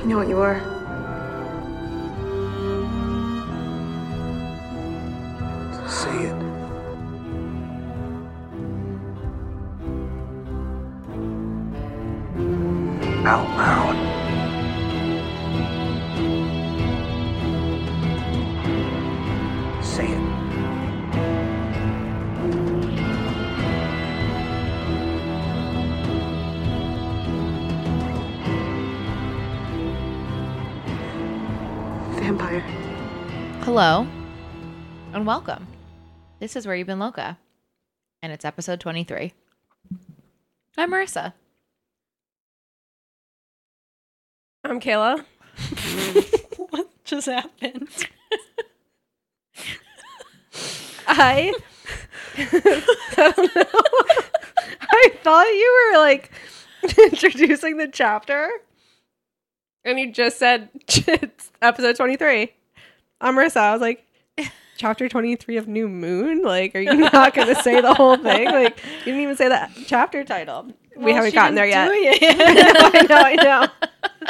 I know what you are. Say it. Out loud. Say it. Vampire. Hello and welcome. This is Where You've Been Loca, and it's episode 23. I'm Marissa. I'm Kayla. what just happened? I I don't know. I thought you were like introducing the chapter. And you just said it's episode 23. I'm Marissa. I was like, chapter 23 of New Moon? Like, are you not going to say the whole thing? Like, you didn't even say that chapter title. we haven't gotten there yet. didn't do it I know, I know.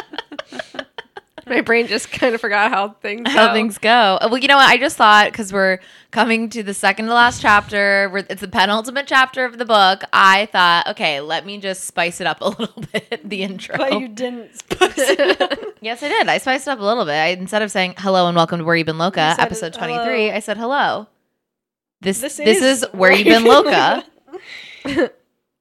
My brain just kind of forgot how things How go. things go. Uh, Well, you know what? I just thought because we're coming to the second to last chapter, we're, it's the penultimate chapter of the book. I thought, okay, let me just spice it up a little bit. The intro. But you didn't. spice it up. yes, I did. I spiced it up a little bit. I, instead of saying hello and welcome to Where You've Been Loca, said episode 23, I said hello. This This this, is is, Where You've Been Loca.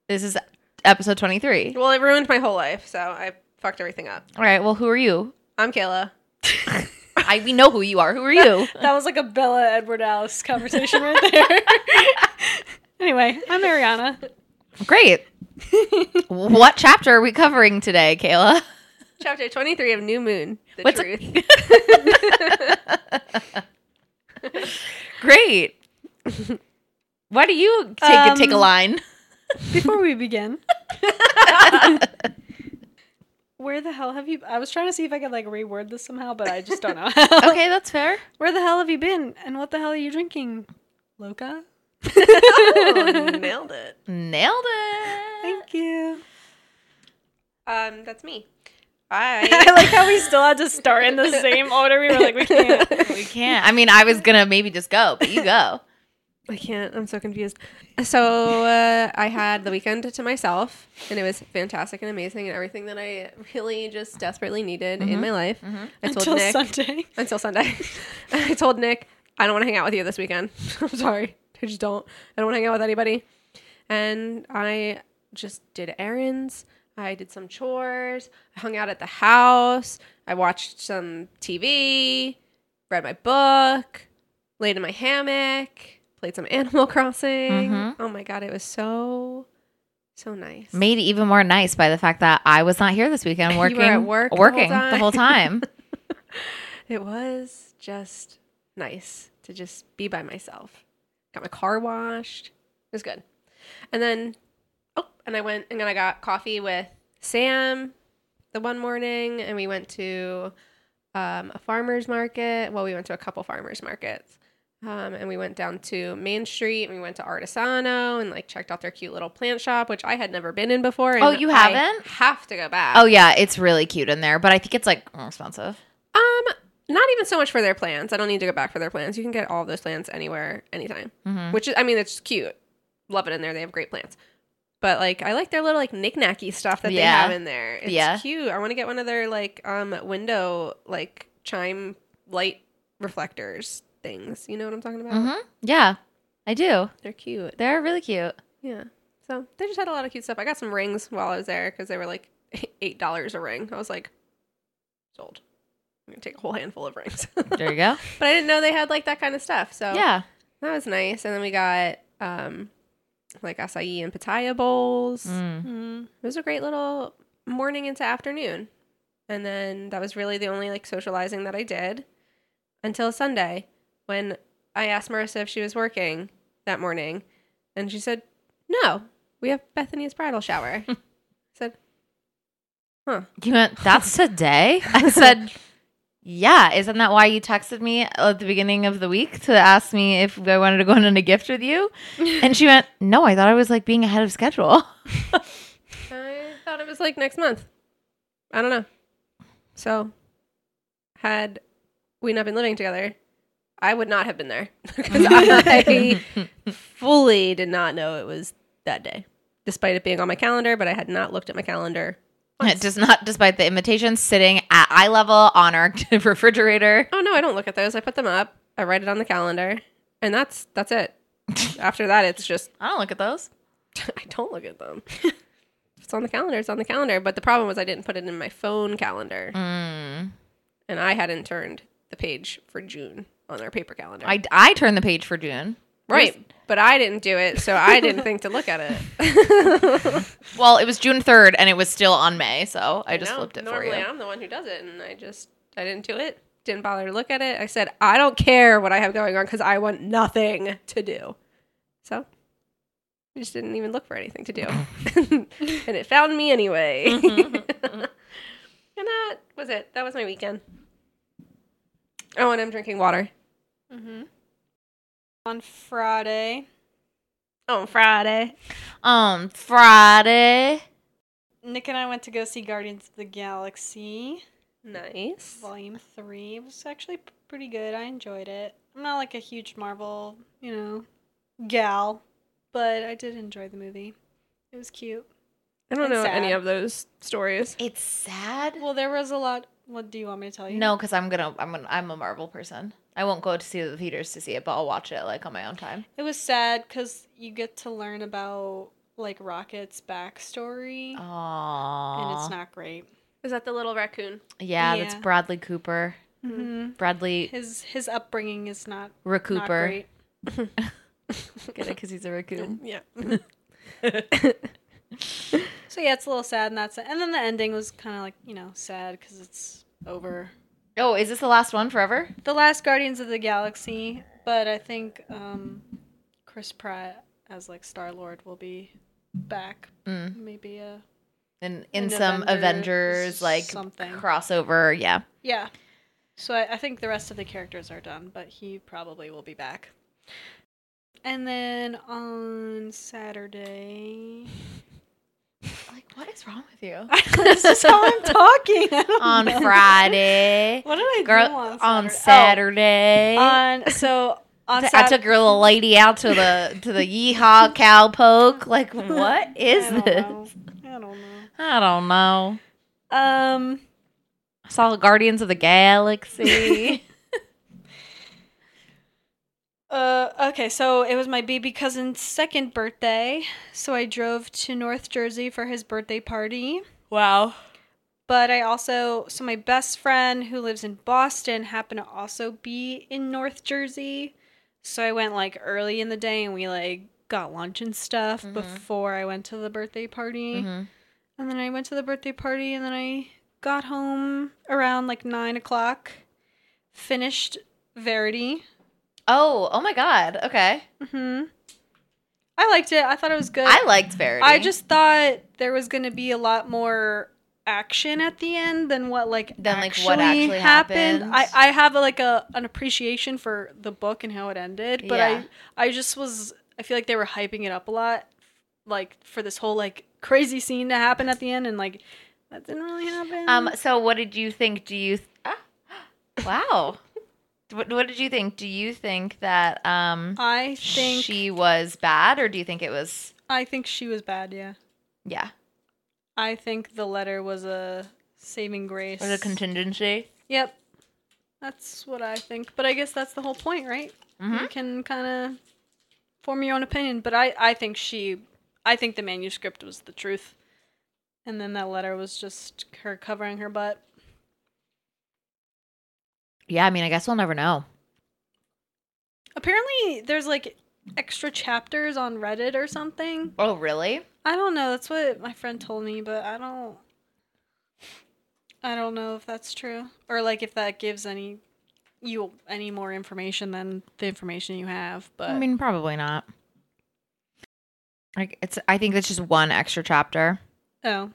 this is episode 23. well, it ruined my whole life, so I fucked everything up. All right. Well, who are you? I'm Kayla. I we know who you are. Who are you? that was like a Bella Edward Alice conversation right there. anyway, I'm Ariana. Great. what chapter are we covering today, Kayla? Chapter 23 of New Moon. The What's truth. Great. Why do you take a, take a Um, line? Before we begin, where the hell have you? I was trying to see if I could like reword this somehow, but I just don't know. Okay, that's fair. Where the hell have you been? And what the hell are you drinking, Loca? Oh, nailed it. Nailed it. Thank you. Um, that's me. I I like how we still had to start in the same order. We were like, we can't. We can't. I mean, I was gonna maybe just go, but you go. I can't. I'm so confused. So uh, I had the weekend to myself, and it was fantastic and amazing, and everything that I really just desperately needed in my life. I told Until Nick Sunday. until Sunday. I told Nick I don't want to hang out with you this weekend. I'm sorry. I just don't. I don't want to hang out with anybody. And I just did errands. I did some chores. I hung out at the house. I watched some TV, read my book, laid in my hammock, played some Animal Crossing. Oh my god, it was so so nice. Made even more nice by the fact that I was not here this weekend You were working at work the whole working the whole time. time. It was just nice to just be by myself. Got my car washed. It was good. And then, oh, and I went and then I got coffee with Sam the one morning, and we went to um, a farmer's market. Well, we went to a couple farmer's markets. Um, and we went down to Main Street and we went to Artisano and like checked out their cute little plant shop, which I had never been in before. and Oh, you I haven't? have to go back. oh yeah, it's really cute in there, but I think it's like expensive. Um, not even so much for their plants. I don't need to go back for their plants. You can get all those plants anywhere, anytime. Mm-hmm. Which is, I mean, it's cute. Love it in there. They have great plants. But like I like their little like knick-knacky stuff that they have in there. It's Yeah. cute. I want to get one of their like um window like chime light reflectors things. You know what I'm talking about? Mm-hmm. Yeah, I do. They're cute. They're really cute. Yeah. So they just had a lot of cute stuff. I got some rings while I was there because they were like eight dollars a ring. I was like, sold. I'm gonna take a whole handful of rings. There you go. but I didn't know they had like that kind of stuff. So Yeah. that was nice. And then we got um like acai and pitaya bowls. Mm. Mm. It was a great little morning into afternoon. And then that was really the only like socializing that I did until Sunday when I asked Marissa if she was working that morning. And she said, No, we have Bethany's bridal shower. I said, Huh. You went, that's today? I said, yeah. Isn't that why you texted me at the beginning of the week to ask me if I wanted to go in on a gift with you? And she went, no, I thought I was like being ahead of schedule. I thought it was like next month. I don't know. So, had we not been living together, I would not have been there because I fully did not know it was that day, despite it being on my calendar. But I had not looked at my calendar. It does not, despite the invitation sitting at eye level on our refrigerator. Oh no, I don't look at those. I put them up. I write it on the calendar, and that's that's it. After that, it's just I don't look at those. I don't look at them. It's on the calendar. It's on the calendar. But the problem was I didn't put it in my phone calendar, Mm. and I hadn't turned the page for June on our paper calendar. I, I turned the page for June. right, but I didn't do it, so I didn't think to look at it. Well, it was June 3rd and it was still on May, so I just No, flipped it for you. normally. I'm the one who does it, and I just I didn't do it. Didn't bother to look at it. I said I don't care what I have going on because I want nothing to do. So I just didn't even look for anything to do, and it found me anyway. Mm-hmm, mm-hmm. and that was it. That was my weekend. Oh, and I'm drinking water. Mm-hmm. On Friday, Oh, Friday. Um, Friday. Nick and I went to go see Guardians of the Galaxy Nice. Volume 3. It was actually pretty good. I enjoyed it. I'm not like a huge Marvel, you know, gal, but I did enjoy the movie. It was cute. I don't And know any of those stories. It's sad. Well, there was a lot. What do you want me to tell you? No, because I'm gonna I'm gonna I'm a Marvel person. I won't go to see the theaters to see it, but I'll watch it like on my own time. It was sad because you get to learn about like Rocket's backstory, Aww. and it's not great. Is that the little raccoon? Yeah, that's Bradley Cooper. Mm-hmm. Bradley His his upbringing is not Rick not great. Get it? Because he's a raccoon. Yeah. So yeah, it's a little sad, and that's it. And then the ending was kind of like you know sad because it's over. Oh, is this the last one forever? The last Guardians of the Galaxy, but I think um, Chris Pratt as like Star Lord will be back. Mm. Maybe a In in some Avengers Avengers like something. crossover. Yeah. yeah. So I, I think the rest of the characters are done, but he probably will be back. And then on Saturday, Like, what is wrong with you? this is how I'm talking. On know. Friday. What did I Girl, do on on Saturday? Saturday. Oh, on so on I took your little lady out to the to the yeehaw cowpoke. Like, what is I this? know. I don't know. I don't know. Um, I saw the Guardians of the Galaxy. Uh, okay, so it was my baby cousin's second birthday, so I drove to North Jersey for his birthday party. wow. But I also, so my best friend who lives in Boston happened to also be in North Jersey, so I went like early in the day and we like got lunch and stuff before I went to the birthday party. Mhm. And then I went to the birthday party and then I got home around like nine o'clock, finished Verity. Oh, oh my god. Okay. hmm I liked it. I thought it was good. I liked Verity. I just thought there was going to be a lot more action at the end than what like Than, like, what actually happened. happened. I I have like a an appreciation for the book and how it ended, but Yeah. I I just was I feel like they were hyping it up a lot like for this whole like crazy scene to happen at the end and like that didn't really happen. Um. So, what did you think? Do you? ah, wow. What, what did you think? Do you think that um I think she was bad, or do you think it was I think she was bad. Yeah. Yeah. I think the letter was a saving grace. Was a contingency? Yep. That's what I think. But I guess that's the whole point, right? You can kind of form your own opinion. But I, I think she, I think the manuscript was the truth. And then that letter was just her covering her butt. Yeah, I mean, I guess we'll never know. Apparently, there's like extra chapters on Reddit or something. Oh, really? I don't know. That's what my friend told me, but I don't. I don't know if that's true or like if that gives any you any more information than the information you have. But I mean, probably not. Like it's. I think it's just one extra chapter. oh,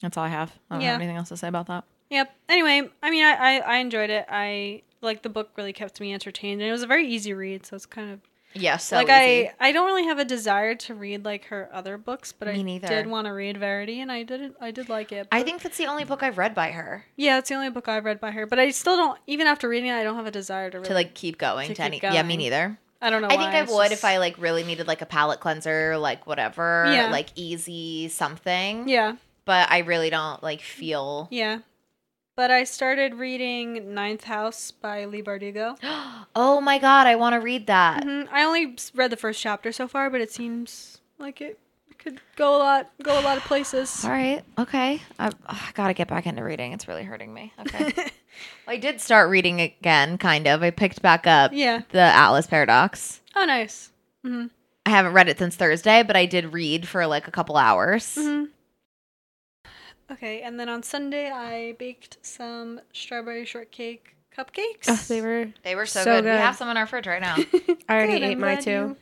That's all I have. I don't Yeah. have anything else to say about that. yep. Anyway, I mean, I, I I enjoyed it. I like the book really kept me entertained, and it was a very easy read. So it's kind of Yeah, so like. I I don't really have a desire to read like her other books, but Me I neither. did want to read Verity, and I did I did like it. I but- think that's the only book I've read by her yeah, it's the only book I've read by her, but I still don't even after reading it, I don't have a desire to to like keep going To to, keep any. Yeah, me going. neither. I don't know. I think why, I it's would just- if I like really needed like a palate cleanser, like whatever, Yeah. like easy something. Yeah, But I really don't like feel. yeah. But I started reading Ninth House by Leigh Bardugo. Oh my god, I want to read that. Mhm. I only read the first chapter so far, but it seems like it could go a lot, go a lot of places. All right. Okay. I, I gotta get back into reading. It's really hurting me. Okay. I did start reading again, kind of. I picked back up Yeah. the Atlas Paradox. Oh, nice. I haven't read it since Thursday, but I did read for like a couple hours. Mm-hmm. Okay, and then on Sunday I baked some strawberry shortcake cupcakes. Oh, they were. They were so, So good. We have some in our fridge right now. I already Good, I'm ate mine glad too. you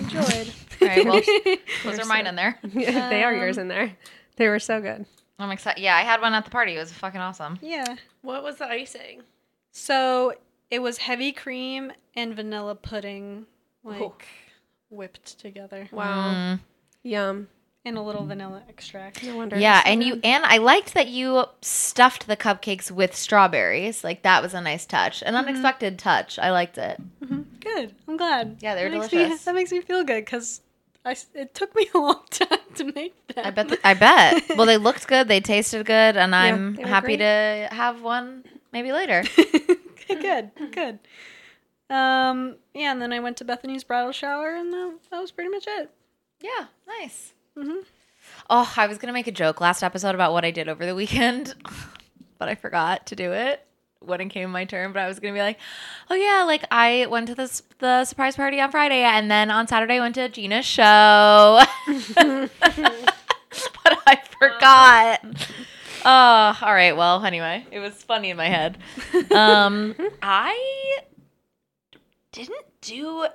Enjoyed. All right. Well, those are mine in there. they are yours in there. They were so good. I'm excited. Yeah, I had one at the party. It was fucking awesome. yeah. What was the icing? So it was heavy cream and vanilla pudding, like Ooh. whipped together, Wow. Mm. Yum. And a little mm-hmm. vanilla extract. No wonder. Yeah, and you and I liked that you stuffed the cupcakes with strawberries. Like that was a nice touch, an mm-hmm. unexpected touch. I liked it. Mm-hmm. Good. I'm glad. Yeah, they were That makes me- delicious. that makes me feel good because I it took me a long time to make them. I bet. th- I bet. Well, they looked good. They tasted good, and I'm happy great. to have one maybe later. good. Good. Um. Yeah, and then I went to Bethany's bridal shower, and that, that was pretty much it. yeah, nice. Oh, I was gonna make a joke last episode about what I did over the weekend, but I forgot to do it when it came my turn. But I was gonna be like, "Oh yeah, like I went to this the surprise party on Friday, and then on Saturday I went to Gina's show." but I forgot. Oh, all right. Well, anyway, it was funny in my head. Um, I didn't do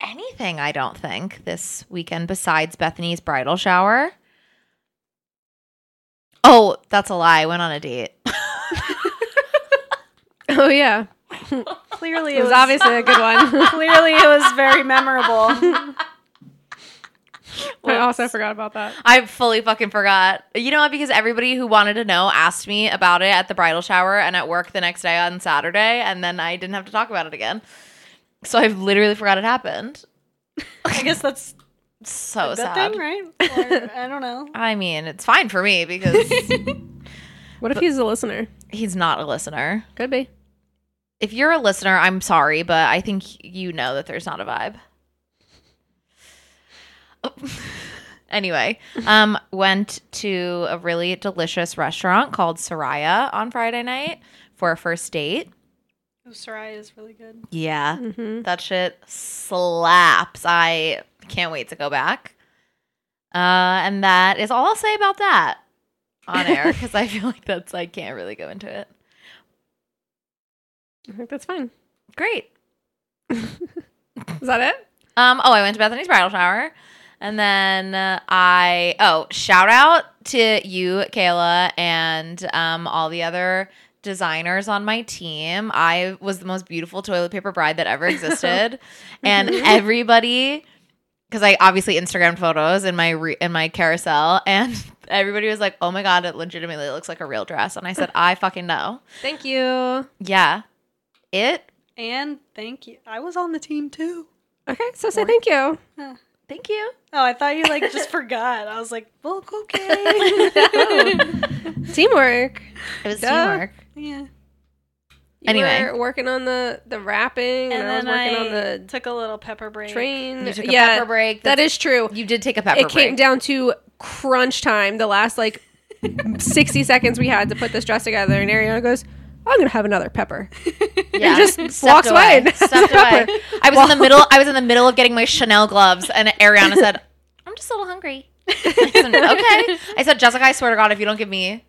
anything, I don't think, this weekend besides Bethany's bridal shower. Oh, that's a lie. I went on a date. Oh yeah. Clearly, It was obviously a good one. clearly it was very memorable. I also forgot about that. I fully fucking forgot. You know what? Because everybody who wanted to know asked me about it at the bridal shower and at work the next day on Saturday, and then I didn't have to talk about it again. So I've literally forgot it happened. I guess that's So a sad. thing, right? Or, I don't know. I mean, it's fine for me because What if he's a listener? he's not a listener. Could be. If you're a listener, I'm sorry, but I think you know that there's not a vibe. Anyway, um, went to a really delicious restaurant called Soraya on Friday night for a first date. Oh, Soraya is really good. Yeah, that shit slaps. I can't wait to go back. Uh, and that is all I'll say about that on air because I feel like that's I can't really go into it. I think that's fine. Great. Is that it? Um, oh, I went to Bethany's bridal shower. And then uh, I, oh, shout out to you, Kayla, and um, all the other designers on my team. I was the most beautiful toilet paper bride that ever existed. and mhm. everybody, because I obviously Instagrammed photos in my re- in my carousel, and everybody was like, "Oh my god, it legitimately looks like a real dress." And I said, "I fucking know." Thank you. Yeah, it And thank you. I was on the team too. Okay, so say thank you. Thank you. Oh, I thought you like just forgot. I was like, well, okay. Teamwork. It was Duh. teamwork. Yeah. You Anyway. were working on the the wrapping, and, And I was working I on the took a little pepper break. train. You took a yeah, pepper break. That That's- true. You did take a pepper it came down to crunch time. The last like sixty seconds we had to put this dress together, and Ariana goes, "I'm gonna have another pepper." Yeah. just Stepped walks away and has Stepped away. pepper. I was in the middle. I was in the middle of getting my Chanel gloves, and Ariana said, "I'm just a little hungry." I said, okay. I said, Jessica, I swear to God, if you don't give me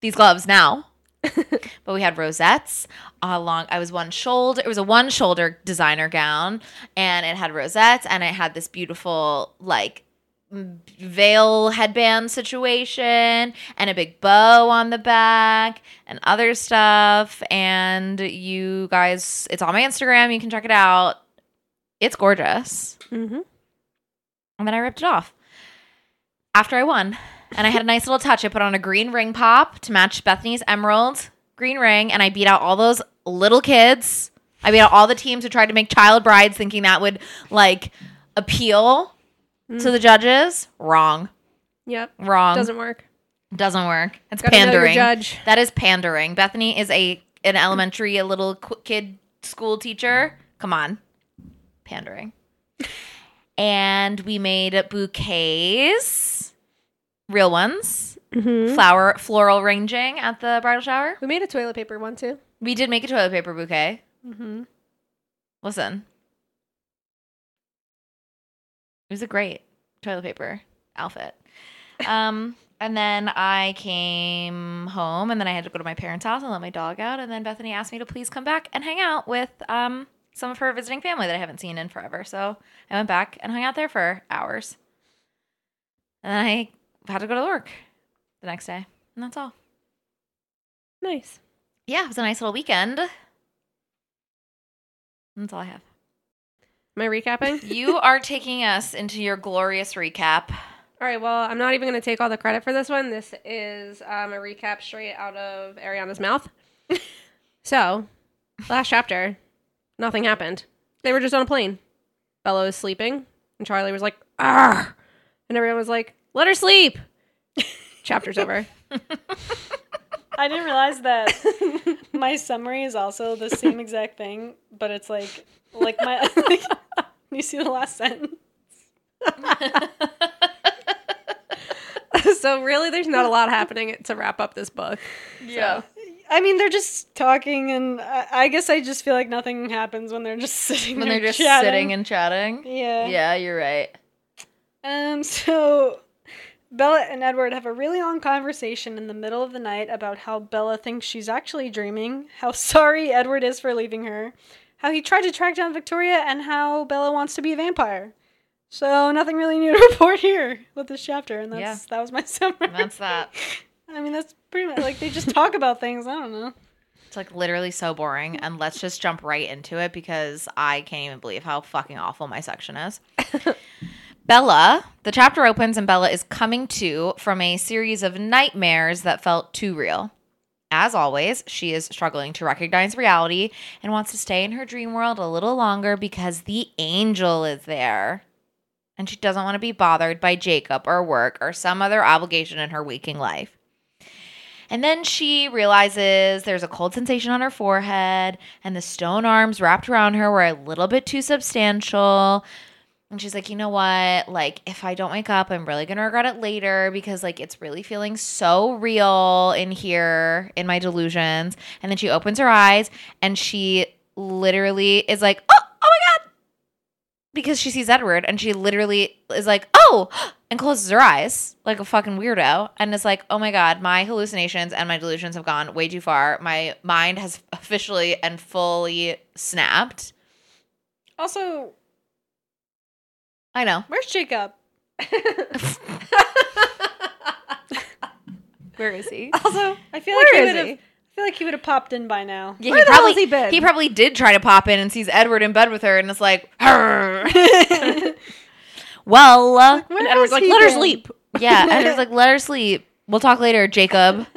these gloves now. but we had rosettes along. I was one shoulder. It was a one shoulder designer gown, and it had rosettes, and it had this beautiful like veil headband situation and a big bow on the back and other stuff and you guys it's on my instagram you can check it out it's gorgeous Mm-hmm. and then i ripped it off after i won and i had a nice little touch i put on a green ring pop to match bethany's emerald green ring and i beat out all those little kids i beat out all the teams who tried to make child brides thinking that would like appeal to mm. the judges wrong Yep, wrong doesn't work. doesn't work. It's Gotta pandering. judge. That is pandering. Bethany is a an elementary, a little kid school teacher. Come on, pandering. And we made bouquets, real ones, Mm-hmm. flower floral ranging at the bridal shower. We made a toilet paper one too. We did make a toilet paper bouquet. Mm-hmm. Listen, it was a great toilet paper outfit. Um, and then I came home, and then I had to go to my parents' house and let my dog out. And then Bethany asked me to please come back and hang out with um some of her visiting family that I haven't seen in forever. So I went back and hung out there for hours. And then I had to go to work the next day, and that's all. Nice. Yeah, it was a nice little weekend. That's all I have. Am I recapping? You are taking us into your glorious recap. All right. Well, I'm not even going to take all the credit for this one. This is um, a recap straight out of Ariana's mouth. so, last chapter, nothing happened. They were just on a plane. Bella was sleeping, and Charlie was like, "Ah," and everyone was like, "Let her sleep." Chapter's over. I didn't realize that my summary is also the same exact thing, but it's like like my like, you see the last sentence. so really, there's not a lot happening to wrap up this book. Yeah. I mean, they're just talking, and I, I guess I just feel like nothing happens when they're just sitting. when they're just chatting. sitting and chatting. yeah, Yeah, you're right. Um, so Bella and Edward have a really long conversation in the middle of the night about how Bella thinks she's actually dreaming, how sorry Edward is for leaving her, how he tried to track down Victoria, and how Bella wants to be a vampire. So nothing really new to report here with this chapter, and that's Yeah. that was my summary. That's that. I mean, that's pretty much like they just talk about things. I don't know. It's like literally so boring. And let's just jump right into it because I can't even believe how fucking awful my section is. Bella, the chapter opens and Bella is coming to from a series of nightmares that felt too real. As always, she is struggling to recognize reality and wants to stay in her dream world a little longer because the angel is there. And she doesn't want to be bothered by Jacob or work or some other obligation in her waking life. And then she realizes there's a cold sensation on her forehead, and the stone arms wrapped around her were a little bit too substantial. And she's like, you know what? Like, if I don't wake up, I'm really going to regret it later because, like, it's really feeling so real in here in my delusions. And then she opens her eyes and she literally is like, oh, oh my God. Because she sees Edward and she literally is like, oh, and closes her eyes like a fucking weirdo and is like, oh my God, my hallucinations and my delusions have gone way too far. My mind has officially and fully snapped. Also, I know. where's Jacob? Where is he? Also, I feel Where like he is would have. he? I feel like he would have popped in by now. Yeah, Where he the hell probably has he been? he probably did try to pop in and sees Edward in bed with her and is like, "Arr." well, uh, and Edward's like, "Let her sleep." yeah, and it's like, let her sleep. We'll talk later, Jacob.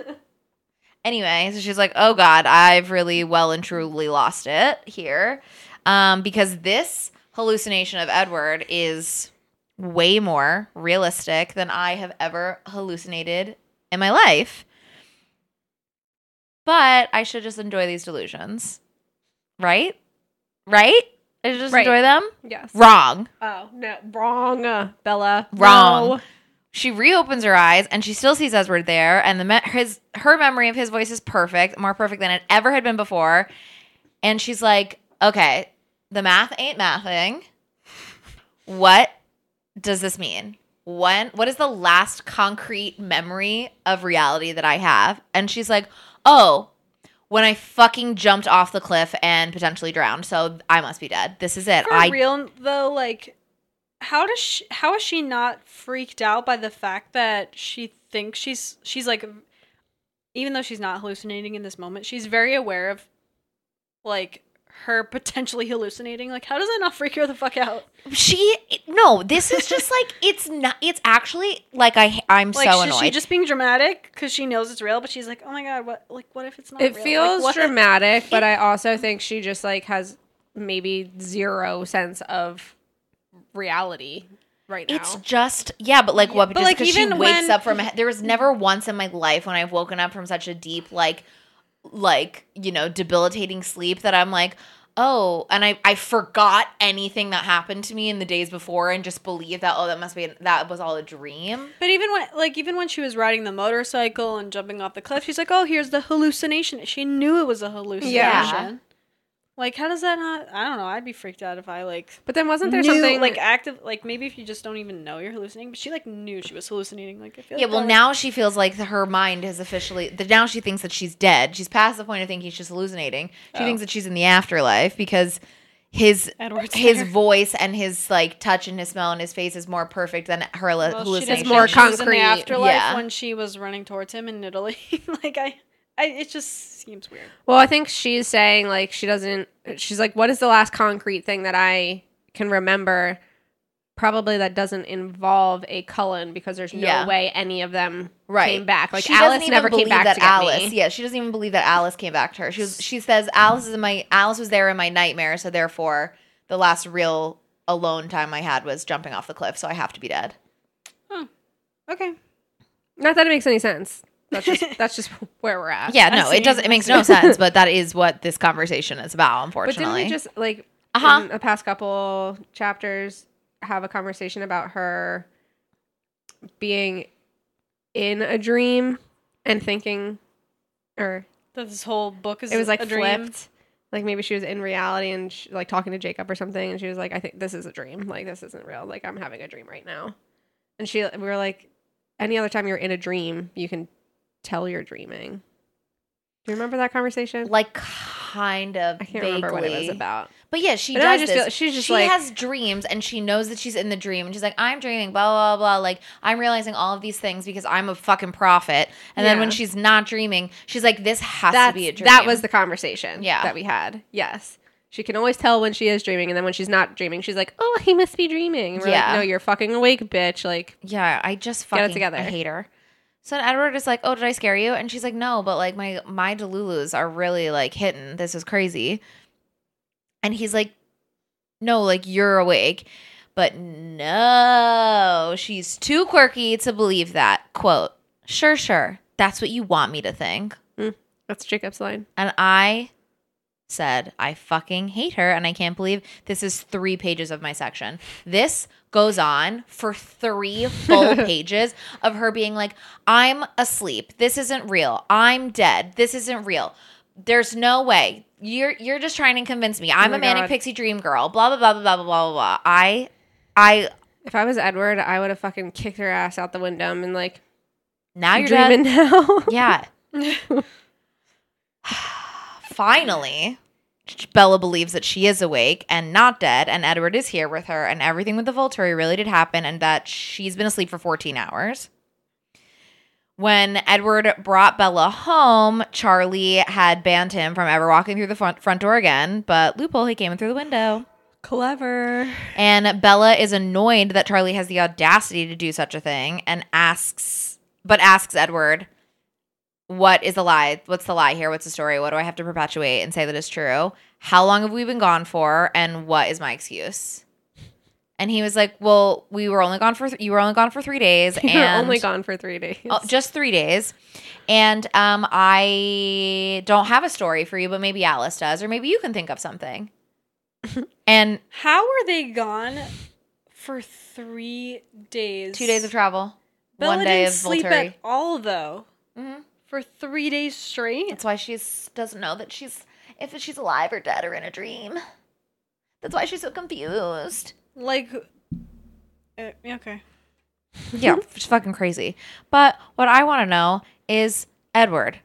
Anyway, so she's like, "Oh God, I've really well and truly lost it here," um, because this hallucination of Edward is way more realistic than I have ever hallucinated in my life. But I should just enjoy these delusions, right? Right? I should just Right. enjoy them. Yes. Wrong. Oh no, wrong, uh, Bella. Wrong. No. She reopens her eyes and she still sees Edward there, and the me- his her memory of his voice is perfect, more perfect than it ever had been before. And she's like, "Okay, the math ain't mathing. What does this mean? When? What is the last concrete memory of reality that I have?" And she's like, "Oh." When I fucking jumped off the cliff and potentially drowned, so I must be dead. This is it. For I real though, like how does she how is she not freaked out by the fact that she thinks she's she's like even though she's not hallucinating in this moment, she's very aware of like her potentially hallucinating. Like how does that not freak her the fuck out? she no this is just like it's not it's actually like i i'm Like so is annoyed she just being dramatic because she knows it's real, but she's like, oh my god, what like what if it's not? It real? feels like, what? dramatic, but I also think she just like has maybe zero sense of reality right now. it's just yeah but like what but, just like, because she even wakes when- up from a, there was never once in my life when i've woken up from such a deep like like you know debilitating sleep that i'm like oh and i i forgot anything that happened to me in the days before and just believe that oh that must be that was all a dream But even when like even when she was riding the motorcycle and jumping off the cliff, she's like, "Oh, here's the hallucination." She knew it was a hallucination. Yeah. Like, how does that not? I don't know. I'd be freaked out if I like. but then wasn't there knew, something like active? Like maybe if you just don't even know you're hallucinating, but she like knew she was hallucinating. Like I feel. Yeah, like well, that, now she feels like her mind has officially. That now she thinks that she's dead. She's past the point of thinking she's hallucinating. She thinks oh. that she's in the afterlife because his Edward's his there. voice and his like touch and his smell and his face is more perfect than her Well, hallucination. didn't more know she was in concrete. the afterlife Yeah. when she was running towards him in Italy. like I, I, it just seems weird. Well, I think she's saying like she doesn't. She's like, what is the last concrete thing that I can remember? Probably that doesn't involve a Cullen because there's no Yeah. way any of them right came back. Like She doesn't Alice even never came believe back that Alice. Yeah, she doesn't even believe that Alice came back to her. She was. She says Alice is in my Alice was there in my nightmare, so therefore the last real alone time I had was jumping off the cliff. So I have to be dead. Okay. Not that it makes any sense. That's just that's just where we're at. Yeah, no, it doesn't. It makes no sense, but that is what this conversation is about. But didn't Unfortunately, we just like Uh-huh. in the past couple chapters have a conversation about her being in a dream and thinking, or That this whole book is it was like a dream. flipped. Like maybe she was in reality and she, like talking to Jacob or something, and she was like, "I think this is a dream. Like this isn't real. Like I'm having a dream right now." And she, we were like, "Any other time you're in a dream, you can tell you're dreaming." Do you remember that conversation? like kind of. I can't remember what it was about. But yeah, she But does just this. she's just she like- has dreams, and she knows that she's in the dream, and she's like, "I'm dreaming." Blah blah blah. Like I'm realizing all of these things because I'm a fucking prophet. And then when she's not dreaming, she's like, "This has That's, to be a dream." That was the conversation Yeah. that we had. Yes. She can always tell when she is dreaming, and then when she's not dreaming, she's like, "Oh, he must be dreaming." Yeah. like, "No, you're fucking awake, bitch!" Like, Yeah, I just Get it together. I hate her. So Edward is like, "Oh, did I scare you?" And she's like, "No, but like my my delulus are really like hitting. This is crazy." And he's like, "No, like you're awake." But no, she's too quirky to believe that. Quote, "Sure, sure. That's what you want me to think." Mm, that's Jacob's line. And I said, I fucking hate her. And I can't believe this is three pages of my section. This goes on for three full pages of her being like, I'm asleep. This isn't real. I'm dead. This isn't real. There's no way. You're you're just trying to convince me. I'm oh my a manic God. pixie dream girl. Blah blah blah blah blah blah blah blah. I I If I was Edward, I would have fucking kicked her ass out the window and like, now you're dreaming dead. now. Yeah. Finally, Bella believes that she is awake and not dead, and Edward is here with her, and everything with the Volturi really did happen, and that she's been asleep for 14 hours. When Edward brought Bella home, Charlie had banned him from ever walking through the front, front door again, but loophole, he came in through the window. Clever. And Bella is annoyed that Charlie has the audacity to do such a thing and asks, but asks Edward, what is the lie? What's the lie here? What's the story? What do I have to perpetuate and say that is true? How long have we been gone for? And what is my excuse? And he was like, "Well, we were only gone for th- you were only gone for three days, You were and only gone for three days. Oh, just three days, and um, I don't have a story for you, but maybe Alice does, or maybe you can think of something." and How were they gone for three days? two days of travel, Bella one day didn't of sleep Volturi. at all though. Mhm. For three days straight. That's why she doesn't know that she's if she's alive or dead or in a dream. That's why she's so confused. Like, uh, okay. Yeah, it's fucking crazy. But what I want to know is Edward,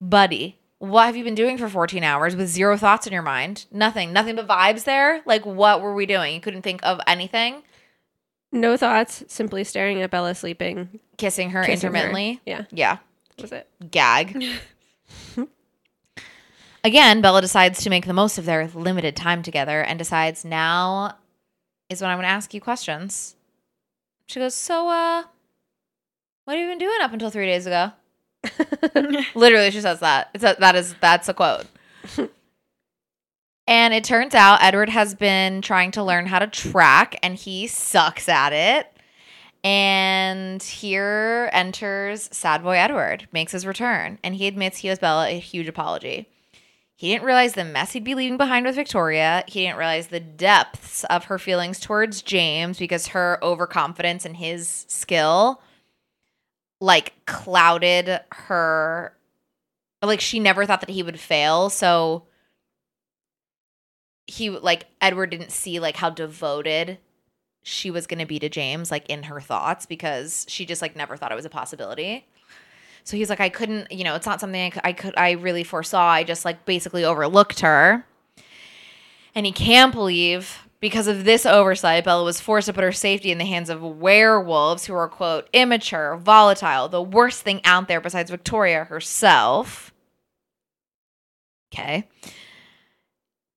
buddy, what have you been doing for 14 hours with zero thoughts in your mind? Nothing, nothing but vibes there. Like, what were we doing? You couldn't think of anything. no thoughts, simply staring at Bella sleeping. Kissing her Kissing her. intermittently. Yeah. Yeah. Was it? Gag. Again, Bella decides to make the most of their limited time together and decides now is when I'm going to ask you questions. She goes, So, uh, what have you been doing up until three days ago? Literally, she says that. It's a, that is that's a quote. and it turns out Edward has been trying to learn how to track, and he sucks at it. And here enters Sad Boy Edward, makes his return, and he admits he owes Bella a huge apology. He didn't realize the mess he'd be leaving behind with Victoria. He didn't realize the depths of her feelings towards James because her overconfidence and his skill like clouded her like she never thought that he would fail so he like edward didn't see like how devoted she was going to be to james like in her thoughts because she just like never thought it was a possibility so he's like i couldn't you know it's not something i could i, could, I really foresaw i just like basically overlooked her and he can't believe because of this oversight, Bella was forced to put her safety in the hands of werewolves who are, quote, immature, volatile, the worst thing out there besides Victoria herself. Okay.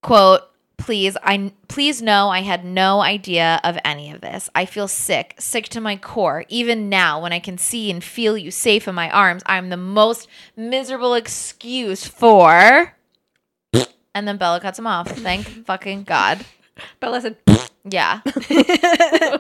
Quote, please, I please know I had no idea of any of this. I feel sick, sick to my core. Even now, when I can see and feel you safe in my arms, I'm the most miserable excuse for. And then Bella cuts him off. Thank fucking God. Bella said, Yeah.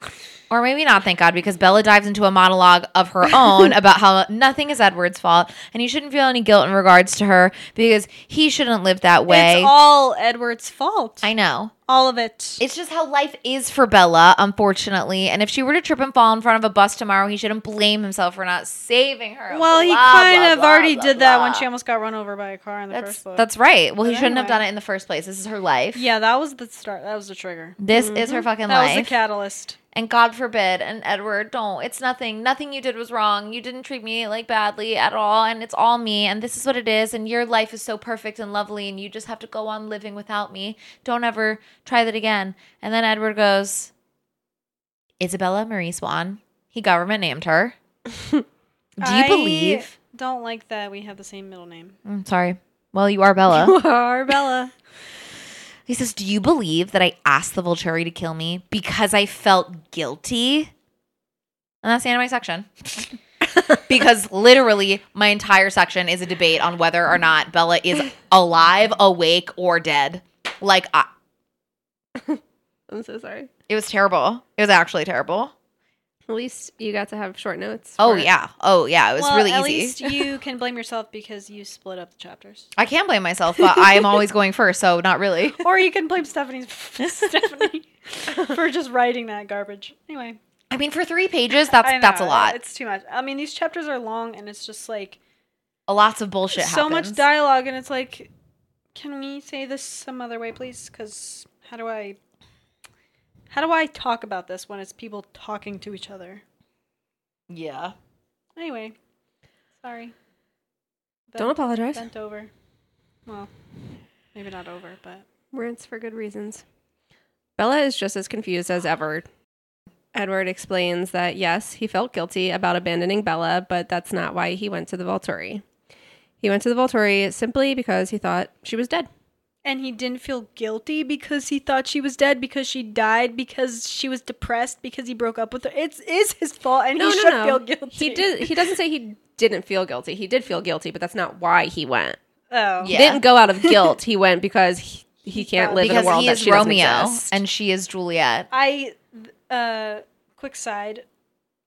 or maybe not, thank God, because Bella dives into a monologue of her own about how nothing is Edward's fault and he shouldn't feel any guilt in regards to her because he shouldn't live that way. It's all Edward's fault. I know. all of it. It's just how life is for Bella, unfortunately. And if she were to trip and fall in front of a bus tomorrow, he shouldn't blame himself for not saving her. well, he kind blah, of blah, already blah, did that when she almost got run over by a car in the That's first book. that's right. Well, he But shouldn't have done it in the first place. This is her life. yeah, that was the start. That was the trigger. This is her mm-hmm. fucking That life. That was the catalyst. And God forbid, and Edward, don't. It's nothing. Nothing you did was wrong. You didn't treat me like badly at all, and it's all me. And this is what it is. And your life is so perfect and lovely, and you just have to go on living without me. Don't ever try that again. And then Edward goes, Isabella Marie Swan. He government named her. Do you I believe? Don't like that we have the same middle name. I'm sorry. Well, you are Bella. You are Bella. He says, Do you believe that I asked the Volturi to kill me because I felt guilty? And that's the end of my section. because literally, my entire section is a debate on whether or not Bella is alive, awake, or dead. Like, I, I'm so sorry. it was terrible. It was actually terrible. At least you got to have short notes. Oh, it. yeah. Oh, yeah. It was well, really at easy. At least you can blame yourself because you split up the chapters. I can't blame myself, but I am always going first, so not really. or you can blame Stephanie Stephanie for just writing that garbage. Anyway, I mean, for three pages, that's I that's a lot. It's too much. I mean, these chapters are long, and it's just like a Lots of bullshit so happens. much dialogue, and it's like, can we say this some other way, please? Because how do I, how do I talk about this when it's people talking to each other? Yeah. Anyway, sorry. Don't apologize. Bent over. Well, maybe not over, but Rants for good reasons. Bella is just as confused as ever. Edward explains that yes, he felt guilty about abandoning Bella, but that's not why he went to the Volturi. He went to the Volturi simply because he thought she was dead. And he didn't feel guilty because he thought she was dead because she died because she was depressed because he broke up with her. It's is his fault, and he should feel guilty. He did. He doesn't say he didn't feel guilty. He did feel guilty, but that's not why he went. Oh. He didn't go out of guilt. He went because he, he can't live in because a world he that is she Romeo and she is Juliet. I uh quick side.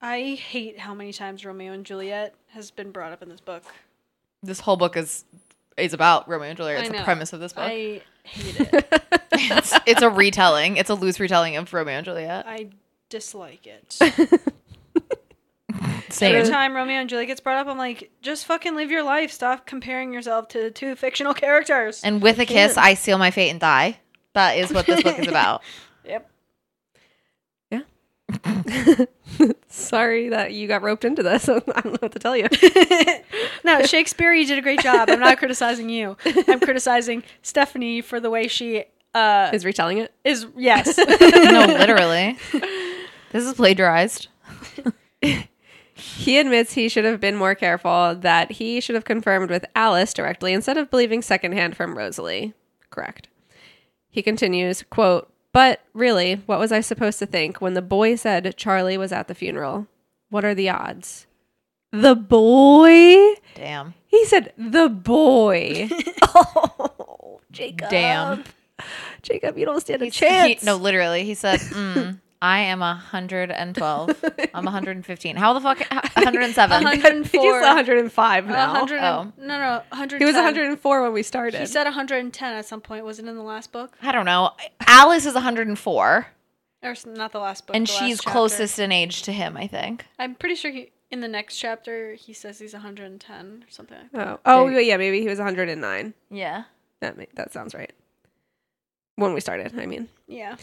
I hate how many times Romeo and Juliet has been brought up in this book. This whole book is is about Romeo and Juliet. It's the premise of this book. I hate it. it's, it's a retelling. It's a loose retelling of Romeo and Juliet. I dislike it. Same. Every time Romeo and Juliet gets brought up, I'm like, just fucking live your life. Stop comparing yourself to two fictional characters. And with a kiss, I seal my fate and die. That is what this book is about. Yep. Sorry that you got roped into this. I don't know what to tell you. No, Shakespeare, you did a great job. I'm not criticizing you. I'm criticizing Stephanie for the way she uh Is retelling it? is yes. no, literally. This is plagiarized. He admits he should have been more careful, that he should have confirmed with Alice directly instead of believing secondhand from Rosalie. Correct. He continues, quote, But really, what was I supposed to think when the boy said Charlie was at the funeral? What are the odds? The boy? Damn. He said the boy. oh, Jacob. Damn. Jacob, you don't stand a He- chance. no, literally. He said, mm, I am 112. I'm 115. How the fuck? 107. I think 104. he's 105 now. 100 Oh. No, no, 110. He was 104 when we started. He said 110 at some point. Was it in the last book? I don't know. Alice is 104, Or not the last book. and she's chapter. closest in age to him, I think. I'm pretty sure he in the next chapter he says he's 110 or something like that. Oh, oh yeah, maybe he was 109. Yeah. That ma- that sounds right. When we started, I mean. Yeah.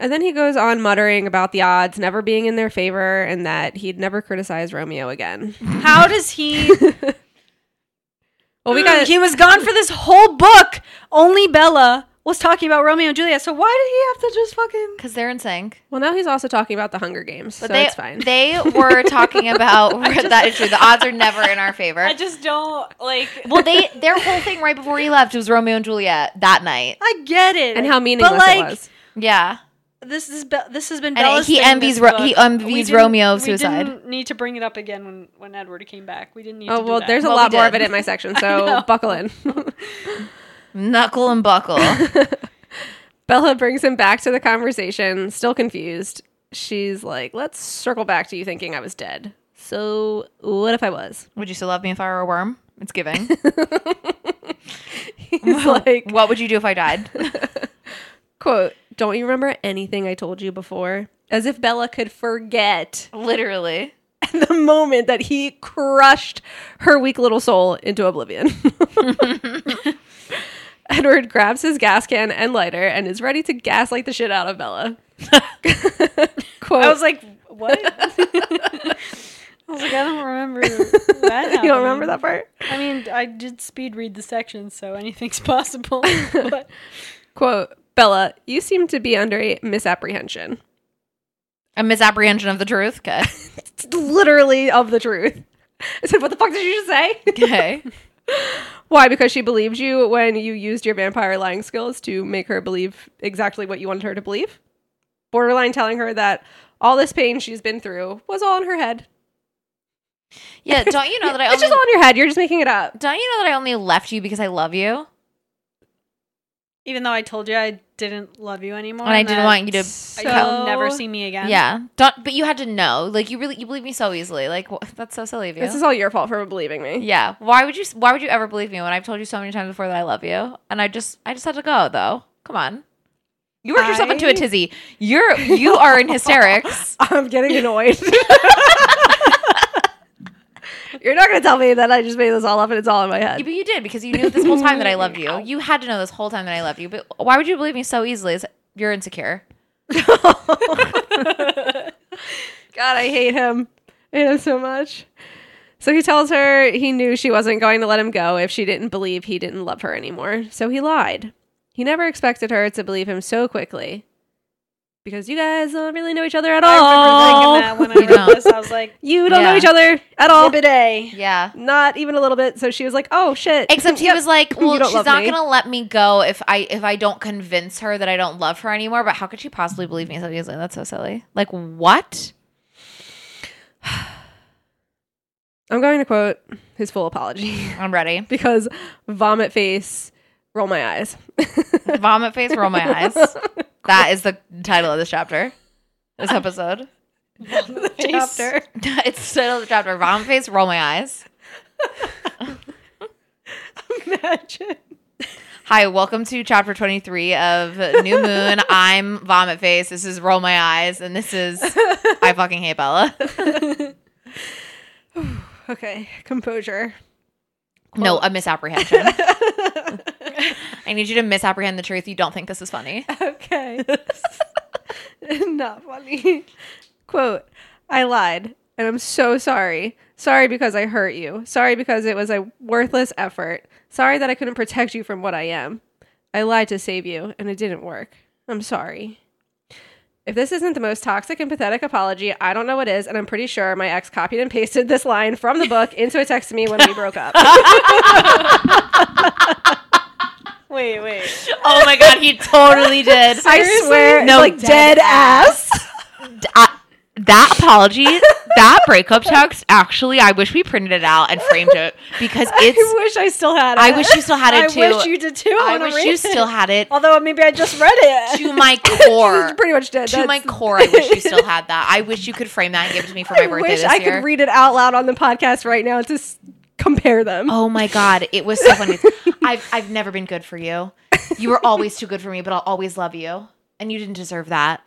And then he goes on muttering about the odds never being in their favor and that he'd never criticize Romeo again. How does he Well, we got mm, He was gone for this whole book. Only Bella was talking about Romeo and Juliet. So why did he have to just fucking Because they're in sync. Well, now he's also talking about the Hunger Games, But so they, it's fine. they were talking about that issue. The odds are never in our favor. I just don't like well, they their whole thing right before he left was Romeo and Juliet that night. I get it. and how meaningless but like, it was. Yeah. This is Be- this has been And he envies Ro- he envies We didn't- Romeo we suicide. didn't need to bring it up again when when Edward came back. We didn't need Oh to do well, that. there's a Well, lot more of it in my section, so buckle in. Knuckle and buckle. Bella brings him back to the conversation, still confused. She's like, "Let's circle back to you thinking I was dead." So, what if I was? Would you still love me if I were a worm? It's giving. He's like, what would you do if I died? "Quote: Don't you remember anything I told you before?" As if Bella could forget Literally. the moment that he crushed her weak little soul into oblivion. Edward grabs his gas can and lighter and is ready to gaslight the shit out of Bella. Quote, I was like, what? I was like, I don't remember that. you don't remember happening. that part? I mean, I did speed read the section, so anything's possible. but Quote, Bella, you seem to be under a misapprehension. A misapprehension of the truth. Okay. Literally of the truth. I said, what the fuck did you just say? Okay. Why? Because she believed you when you used your vampire lying skills to make her believe exactly what you wanted her to believe? Borderline telling her that all this pain she's been through was all in her head. Yeah. Don't you know that I It's only just all in your head. You're just making it up. don't you know that I only left you because I love you even though I told you I didn't love you anymore, and I didn't want you to. you'll never see me again. Yeah. Don't. But you had to know. Like you really you believe me so easily. Like wh- that's so silly of you. This is all your fault for believing me. yeah. Why would you? Why would you ever believe me when I've told you so many times before that I love you? And I just I just had to go though. Come on. You worked yourself into a tizzy. You're you are in hysterics. I'm getting annoyed. You're not going to tell me that I just made this all up and it's all in my head. but you did because you knew this whole time that I loved you. You had to know this whole time that I loved you. But why would you believe me so easily? It's- You're insecure. God, I hate him. I hate him so much. So he tells her he knew she wasn't going to let him go if she didn't believe he didn't love her anymore. So he lied. He never expected her to believe him so quickly. Because you guys don't really know each other at I all. remember thinking that when I You read don't. this. I was like, You don't know each other at all. Exhibit A. Yeah. Not even a little bit. So she was like, "Oh shit." Except he Yep. was like, You "Well, don't she's love not me. gonna let me go if I if I don't convince her that I don't love her anymore." But how could she possibly believe me so easily? That's so silly. Like what? I'm going to quote his full apology I'm ready. because vomit face, roll my eyes. Vomit face, roll my eyes. That is the title of this chapter. This episode. Chapter. it's the title of the chapter. Vomit face, roll my eyes. Imagine. Hi, welcome to chapter 23 of New Moon. I'm Vomit Face. This is Roll My Eyes. And this is I fucking hate Bella. Okay, composure. No, a misapprehension. I need you to misapprehend the truth. You don't think this is funny. Okay. Not funny. Quote, I lied and I'm so sorry. Sorry because I hurt you. Sorry because it was a worthless effort. Sorry that I couldn't protect you from what I am. I lied to save you and it didn't work. I'm sorry. If this isn't the most toxic and pathetic apology, I don't know what is, and I'm pretty sure my ex copied and pasted this line from the book into a text to me when we broke up. Wait, wait. Oh my God, he totally did. I swear, No, no, like dead, ass. I- uh, that apology, that breakup text, actually, I wish we printed it out and framed it because it's. I wish I still had it. I wish you still had it I wish you did too. I wanna wish you it. still had it Although maybe I just read it. to my core. Pretty much did. to my core, I wish you still had that. I wish you could frame that and give it to me for my I birthday wish I year. could read it out loud on the podcast right now to s- compare them. Oh my god, it was so funny. I've I've never been good for you. You were always too good for me, but I'll always love you. And you didn't deserve that.